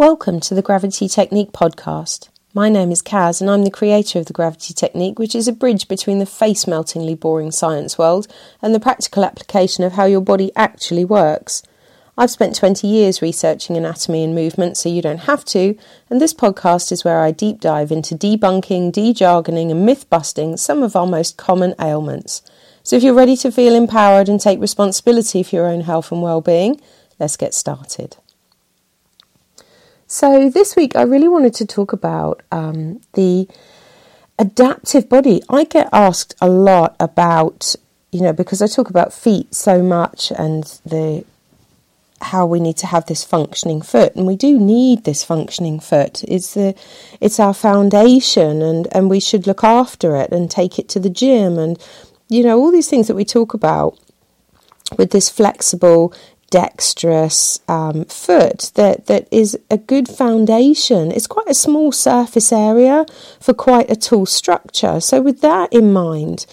Welcome to the Gravity Technique podcast. My name is Kaz, and I'm the creator of the Gravity Technique, which is a bridge between the face meltingly boring science world and the practical application of how your body actually works. I've spent 20 years researching anatomy and movement, so you don't have to, and this podcast is where I deep dive into debunking, de jargoning, and myth busting some of our most common ailments. So if you're ready to feel empowered and take responsibility for your own health and well being, let's get started. So, this week I really wanted to talk about um, the adaptive body. I get asked a lot about, you know, because I talk about feet so much and the how we need to have this functioning foot and we do need this functioning foot it's the it's our foundation and and we should look after it and take it to the gym and you know all these things that we talk about with this flexible dexterous um, foot that, that is a good foundation. It's quite a small surface area for quite a tall structure. So, with that in mind,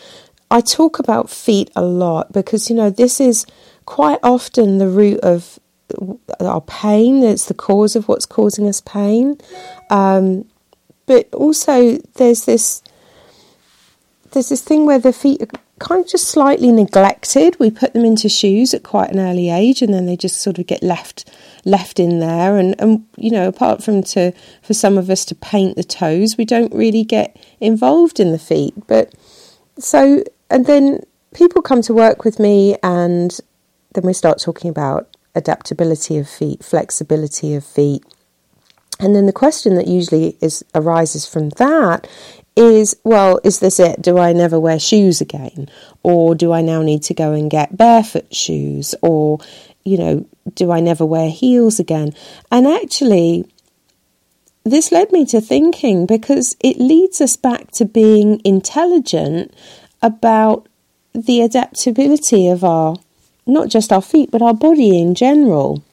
I talk about feet a lot because, you know, this is quite often the root of our pain, it's the cause of what's causing us pain. Um, but also, there's this there's this thing where the feet are kind of just slightly neglected. We put them into shoes at quite an early age, and then they just sort of get left left in there. And and you know, apart from to for some of us to paint the toes, we don't really get involved in the feet. But so and then people come to work with me, and then we start talking about adaptability of feet, flexibility of feet. And then the question that usually is arises from that is well, is this it? Do I never wear shoes again? Or do I now need to go and get barefoot shoes? Or, you know, do I never wear heels again? And actually, this led me to thinking because it leads us back to being intelligent about the adaptability of our, not just our feet, but our body in general.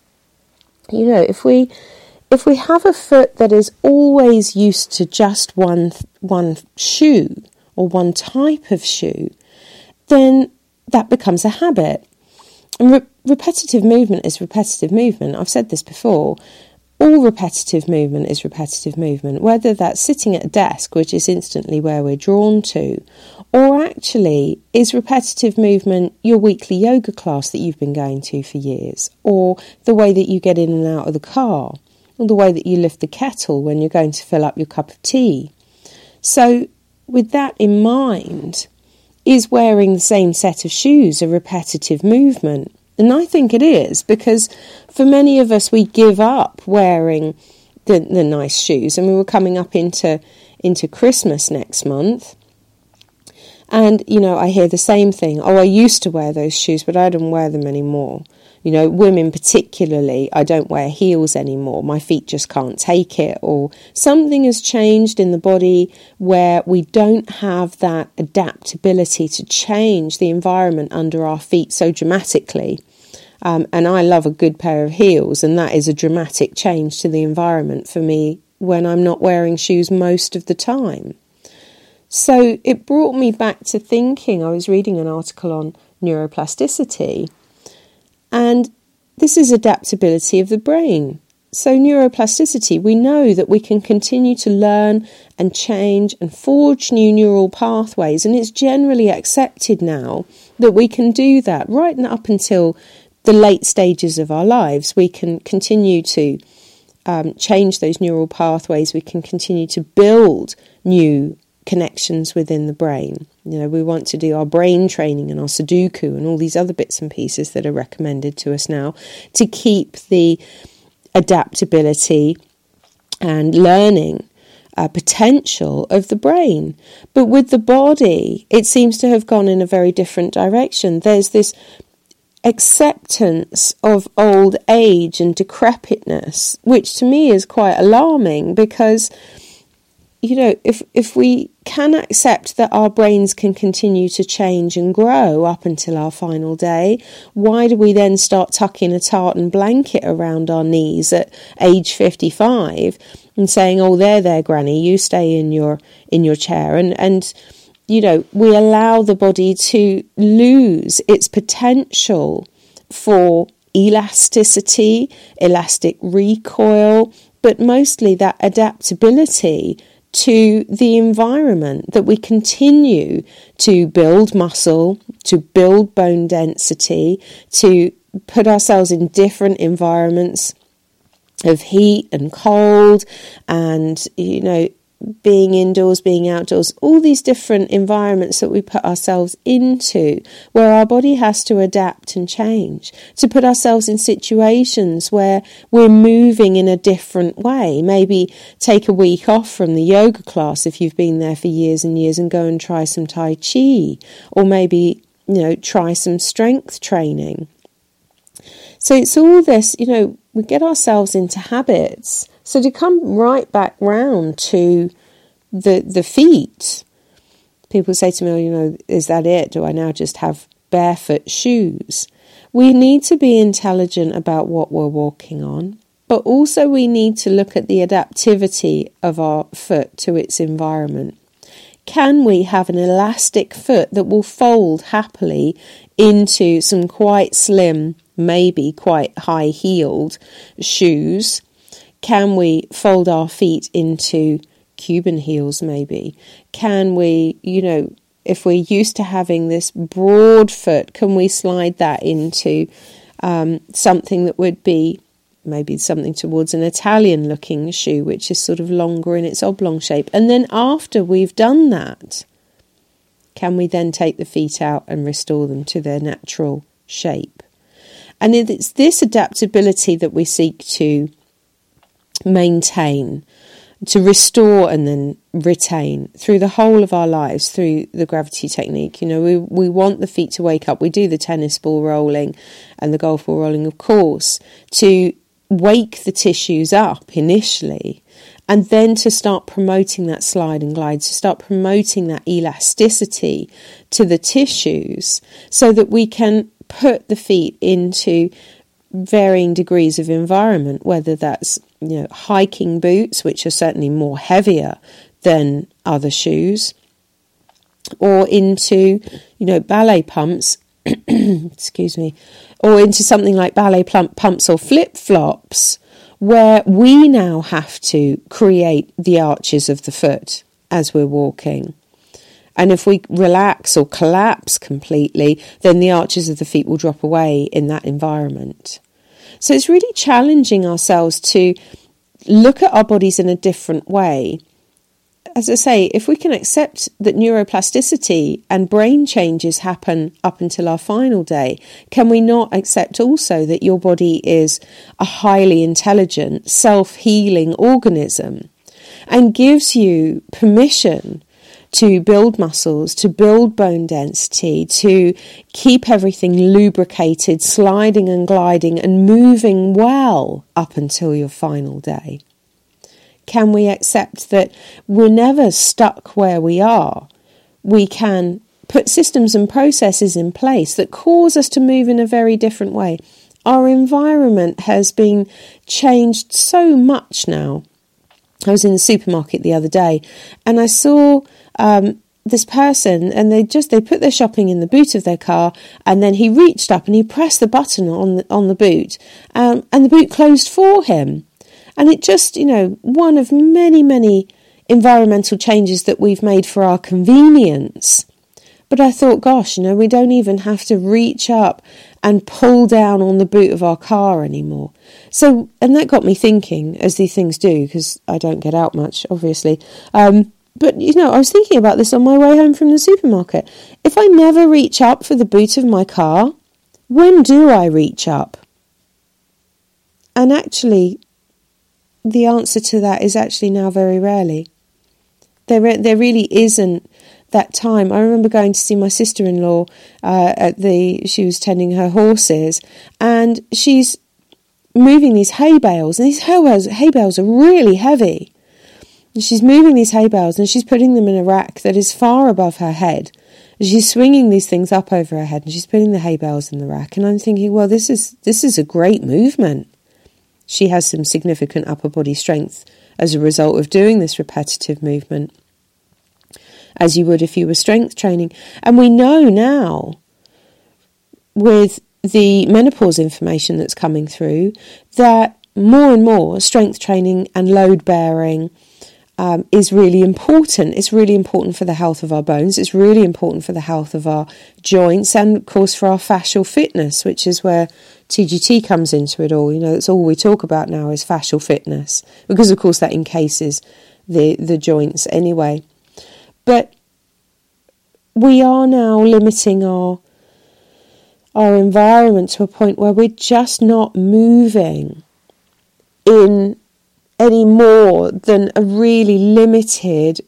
You know, if we if we have a foot that is always used to just one one shoe or one type of shoe, then that becomes a habit. And re- repetitive movement is repetitive movement. I've said this before. All repetitive movement is repetitive movement, whether that's sitting at a desk, which is instantly where we're drawn to, or actually is repetitive movement your weekly yoga class that you've been going to for years, or the way that you get in and out of the car, or the way that you lift the kettle when you're going to fill up your cup of tea. So, with that in mind, is wearing the same set of shoes a repetitive movement? And I think it is because for many of us, we give up wearing the, the nice shoes, and we were coming up into into Christmas next month. And you know, I hear the same thing. Oh, I used to wear those shoes, but I don't wear them anymore. You know, women particularly, I don't wear heels anymore. My feet just can't take it. Or something has changed in the body where we don't have that adaptability to change the environment under our feet so dramatically. Um, and I love a good pair of heels, and that is a dramatic change to the environment for me when I'm not wearing shoes most of the time. So it brought me back to thinking. I was reading an article on neuroplasticity and this is adaptability of the brain. So, neuroplasticity, we know that we can continue to learn and change and forge new neural pathways, and it's generally accepted now that we can do that right up until the late stages of our lives. We can continue to um, change those neural pathways, we can continue to build new connections within the brain. You know, we want to do our brain training and our Sudoku and all these other bits and pieces that are recommended to us now to keep the adaptability and learning uh, potential of the brain. But with the body, it seems to have gone in a very different direction. There's this acceptance of old age and decrepitness, which to me is quite alarming because you know, if if we can accept that our brains can continue to change and grow up until our final day, why do we then start tucking a tartan blanket around our knees at age 55 and saying, "Oh, there there granny, you stay in your in your chair." And and you know, we allow the body to lose its potential for elasticity, elastic recoil, but mostly that adaptability to the environment, that we continue to build muscle, to build bone density, to put ourselves in different environments of heat and cold and, you know, being indoors, being outdoors, all these different environments that we put ourselves into, where our body has to adapt and change, to put ourselves in situations where we're moving in a different way. Maybe take a week off from the yoga class if you've been there for years and years and go and try some Tai Chi, or maybe, you know, try some strength training. So it's all this, you know, we get ourselves into habits so to come right back round to the the feet, people say to me, oh, you know, is that it? Do I now just have barefoot shoes? We need to be intelligent about what we're walking on, but also we need to look at the adaptivity of our foot to its environment. Can we have an elastic foot that will fold happily into some quite slim, maybe quite high heeled shoes? Can we fold our feet into Cuban heels, maybe? Can we, you know, if we're used to having this broad foot, can we slide that into um, something that would be maybe something towards an Italian looking shoe, which is sort of longer in its oblong shape? And then after we've done that, can we then take the feet out and restore them to their natural shape? And it's this adaptability that we seek to maintain, to restore and then retain through the whole of our lives through the gravity technique. You know, we, we want the feet to wake up. We do the tennis ball rolling and the golf ball rolling, of course, to wake the tissues up initially and then to start promoting that slide and glide, to start promoting that elasticity to the tissues so that we can put the feet into varying degrees of environment, whether that's you know hiking boots, which are certainly more heavier than other shoes, or into you know ballet pumps. excuse me, or into something like ballet plump pumps or flip flops, where we now have to create the arches of the foot as we're walking. And if we relax or collapse completely, then the arches of the feet will drop away in that environment. So it's really challenging ourselves to look at our bodies in a different way. As I say, if we can accept that neuroplasticity and brain changes happen up until our final day, can we not accept also that your body is a highly intelligent, self healing organism and gives you permission to build muscles, to build bone density, to keep everything lubricated, sliding and gliding and moving well up until your final day? Can we accept that we're never stuck where we are? We can put systems and processes in place that cause us to move in a very different way. Our environment has been changed so much now. I was in the supermarket the other day and I saw um, this person and they just they put their shopping in the boot of their car and then he reached up and he pressed the button on the, on the boot um, and the boot closed for him. And it just you know one of many many environmental changes that we've made for our convenience. But I thought gosh you know we don't even have to reach up and pull down on the boot of our car anymore. So and that got me thinking as these things do because I don't get out much obviously. Um, but you know, I was thinking about this on my way home from the supermarket. If I never reach up for the boot of my car, when do I reach up? And actually, the answer to that is actually now very rarely. There, there really isn't that time. I remember going to see my sister-in-law uh, at the. She was tending her horses, and she's moving these hay bales, and these hay bales, hay bales are really heavy. She's moving these hay bales and she's putting them in a rack that is far above her head. She's swinging these things up over her head and she's putting the hay bales in the rack. And I'm thinking, well, this is this is a great movement. She has some significant upper body strength as a result of doing this repetitive movement, as you would if you were strength training. And we know now with the menopause information that's coming through that more and more strength training and load bearing um, is really important. It's really important for the health of our bones. It's really important for the health of our joints and, of course, for our fascial fitness, which is where TGT comes into it all. You know, that's all we talk about now is fascial fitness because, of course, that encases the the joints anyway. But we are now limiting our our environment to a point where we're just not moving in any more than a really limited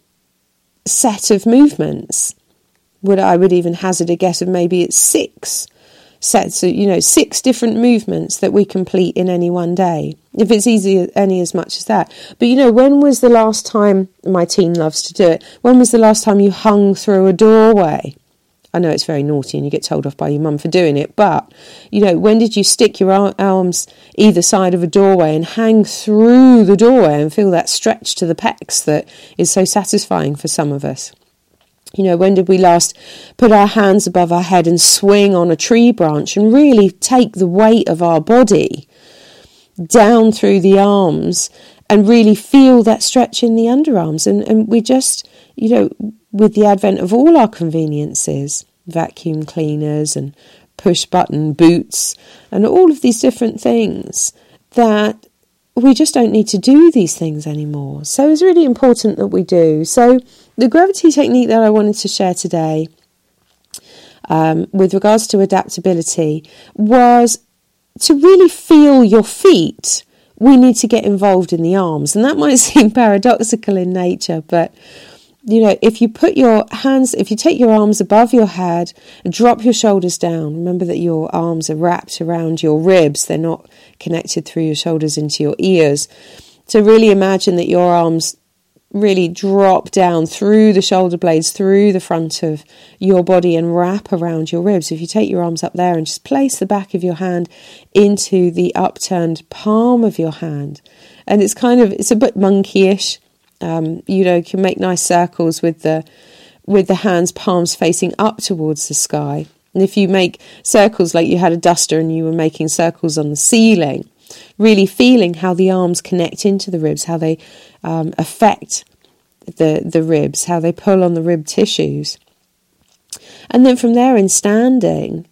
set of movements. Would I would even hazard a guess of maybe it's six sets of you know six different movements that we complete in any one day if it's easy any as much as that but you know when was the last time my team loves to do it when was the last time you hung through a doorway I know it's very naughty and you get told off by your mum for doing it, but you know, when did you stick your arms either side of a doorway and hang through the doorway and feel that stretch to the pecs that is so satisfying for some of us? You know, when did we last put our hands above our head and swing on a tree branch and really take the weight of our body down through the arms and really feel that stretch in the underarms? And, and we just, you know, with the advent of all our conveniences, vacuum cleaners and push button boots and all of these different things, that we just don't need to do these things anymore. So it's really important that we do. So the gravity technique that I wanted to share today. Um, with regards to adaptability was to really feel your feet we need to get involved in the arms and that might seem paradoxical in nature but you know, if you put your hands, if you take your arms above your head and drop your shoulders down, remember that your arms are wrapped around your ribs, they're not connected through your shoulders into your ears. So, really imagine that your arms really drop down through the shoulder blades, through the front of your body, and wrap around your ribs. If you take your arms up there and just place the back of your hand into the upturned palm of your hand, and it's kind of, it's a bit monkeyish um, you know, can make nice circles with the with the hands palms facing up towards the sky. And if you make circles like you had a duster and you were making circles on the ceiling, really feeling how the arms connect into the ribs, how they um, affect the the ribs, how they pull on the rib tissues. And then from there in standing,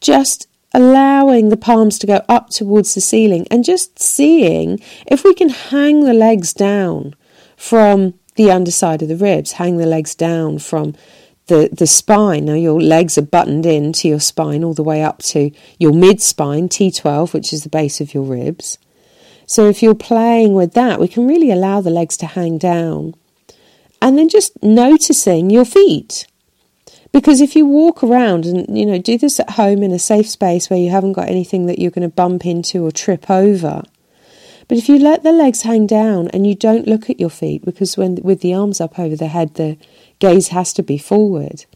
just allowing the palms to go up towards the ceiling and just seeing if we can hang the legs down from the underside of the ribs, hang the legs down from the, the spine. Now, your legs are buttoned into your spine all the way up to your mid spine, T12, which is the base of your ribs. So, if you're playing with that, we can really allow the legs to hang down. And then just noticing your feet. Because if you walk around and, you know, do this at home in a safe space where you haven't got anything that you're going to bump into or trip over, but if you let the legs hang down and you don't look at your feet, because when with the arms up over the head, the gaze has to be forward.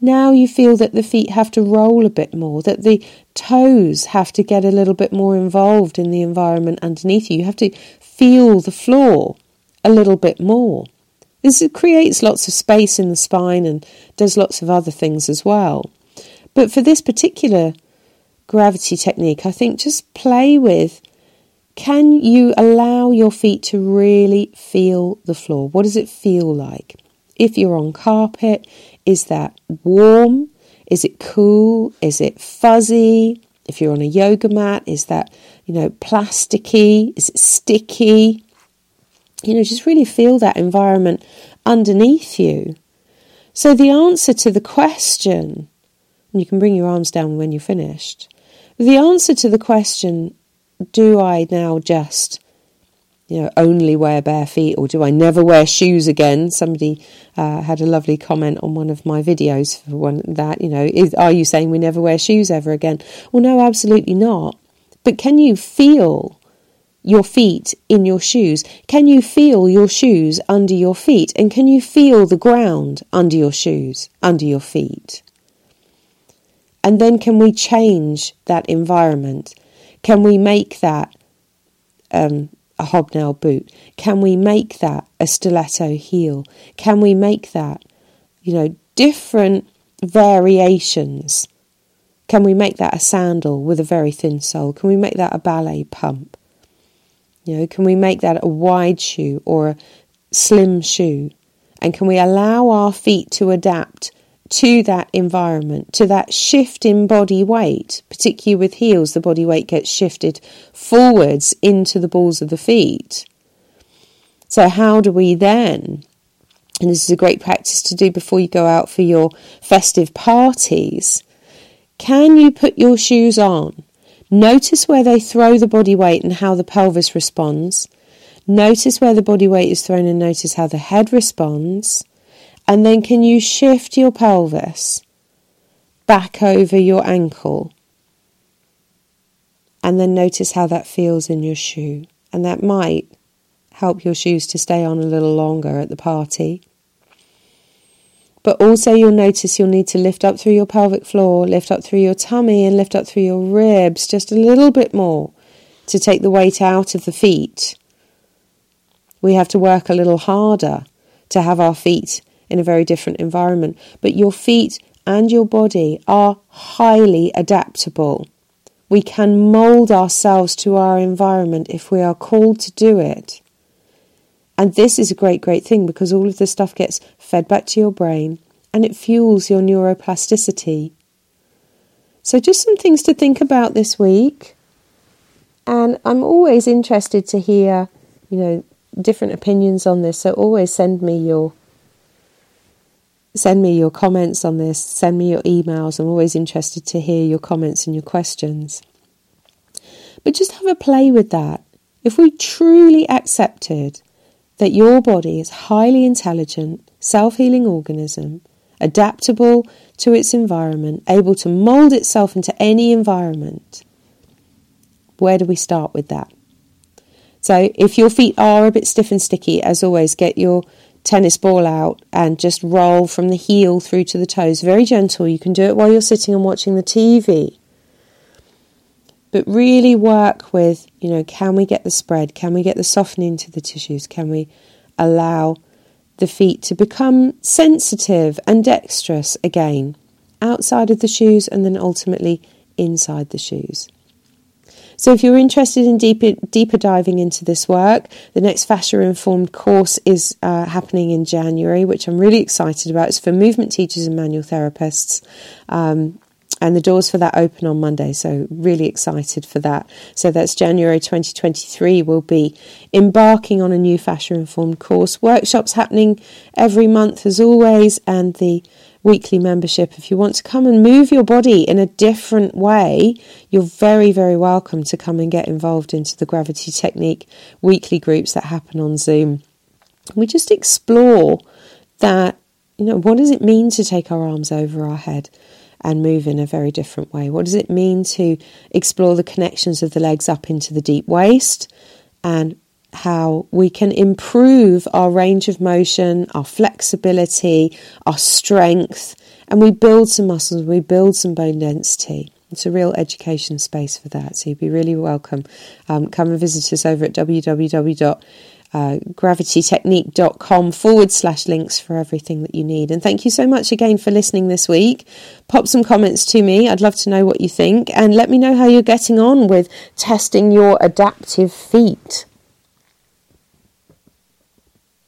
Now you feel that the feet have to roll a bit more, that the toes have to get a little bit more involved in the environment underneath you. You have to feel the floor a little bit more. This creates lots of space in the spine and does lots of other things as well. But for this particular gravity technique, I think just play with can you allow your feet to really feel the floor? What does it feel like? If you're on carpet, is that warm? Is it cool? Is it fuzzy? If you're on a yoga mat, is that, you know, plasticky? Is it sticky? You know, just really feel that environment underneath you. So, the answer to the question, and you can bring your arms down when you're finished, the answer to the question do I now just, you know, only wear bare feet or do I never wear shoes again? Somebody uh, had a lovely comment on one of my videos for one that, you know, is, are you saying we never wear shoes ever again? Well, no, absolutely not. But can you feel your feet in your shoes? Can you feel your shoes under your feet? And can you feel the ground under your shoes, under your feet? And then can we change that environment? Can we make that um, a hobnail boot? Can we make that a stiletto heel? Can we make that, you know, different variations? Can we make that a sandal with a very thin sole? Can we make that a ballet pump? You know, can we make that a wide shoe or a slim shoe? And can we allow our feet to adapt to that environment, to that shift in body weight, particularly with heels, the body weight gets shifted forwards into the balls of the feet. So, how do we then, and this is a great practice to do before you go out for your festive parties, can you put your shoes on? Notice where they throw the body weight and how the pelvis responds. Notice where the body weight is thrown and notice how the head responds. And then can you shift your pelvis back over your ankle? And then notice how that feels in your shoe. And that might help your shoes to stay on a little longer at the party. But also, you'll notice you'll need to lift up through your pelvic floor, lift up through your tummy, and lift up through your ribs just a little bit more to take the weight out of the feet. We have to work a little harder to have our feet in a very different environment. But your feet and your body are highly adaptable. We can mold ourselves to our environment if we are called to do it. And this is a great, great thing because all of the stuff gets fed back to your brain and it fuels your neuroplasticity. So, just some things to think about this week. And I'm always interested to hear, you know, different opinions on this. So, always send me your send me your comments on this, send me your emails. I'm always interested to hear your comments and your questions. But just have a play with that. If we truly accepted that your body is highly intelligent, self healing organism, adaptable to its environment, able to mold itself into any environment, where do we start with that? So, if your feet are a bit stiff and sticky, as always, get your tennis ball out and just roll from the heel through to the toes. Very gentle. You can do it while you're sitting and watching the TV. But really work with, you know, can we get the spread? Can we get the softening to the tissues? Can we allow the feet to become sensitive and dexterous again outside of the shoes and then ultimately inside the shoes? So if you're interested in deeper, deeper diving into this work, the next fascia informed course is uh, happening in January, which I'm really excited about. It's for movement teachers and manual therapists. Um, and the doors for that open on Monday. So, really excited for that. So, that's January 2023. We'll be embarking on a new fascia informed course. Workshops happening every month, as always, and the weekly membership. If you want to come and move your body in a different way, you're very, very welcome to come and get involved into the Gravity Technique weekly groups that happen on Zoom. We just explore that, you know, what does it mean to take our arms over our head? and move in a very different way? What does it mean to explore the connections of the legs up into the deep waist and how we can improve our range of motion, our flexibility, our strength, and we build some muscles, we build some bone density. It's a real education space for that. So you'd be really welcome. Um, come and visit us over at www uh, forward slash links for everything that you need. And thank you so much again for listening this week. Pop some comments to me. I'd love to know what you think. And let me know how you're getting on with testing your adaptive feet.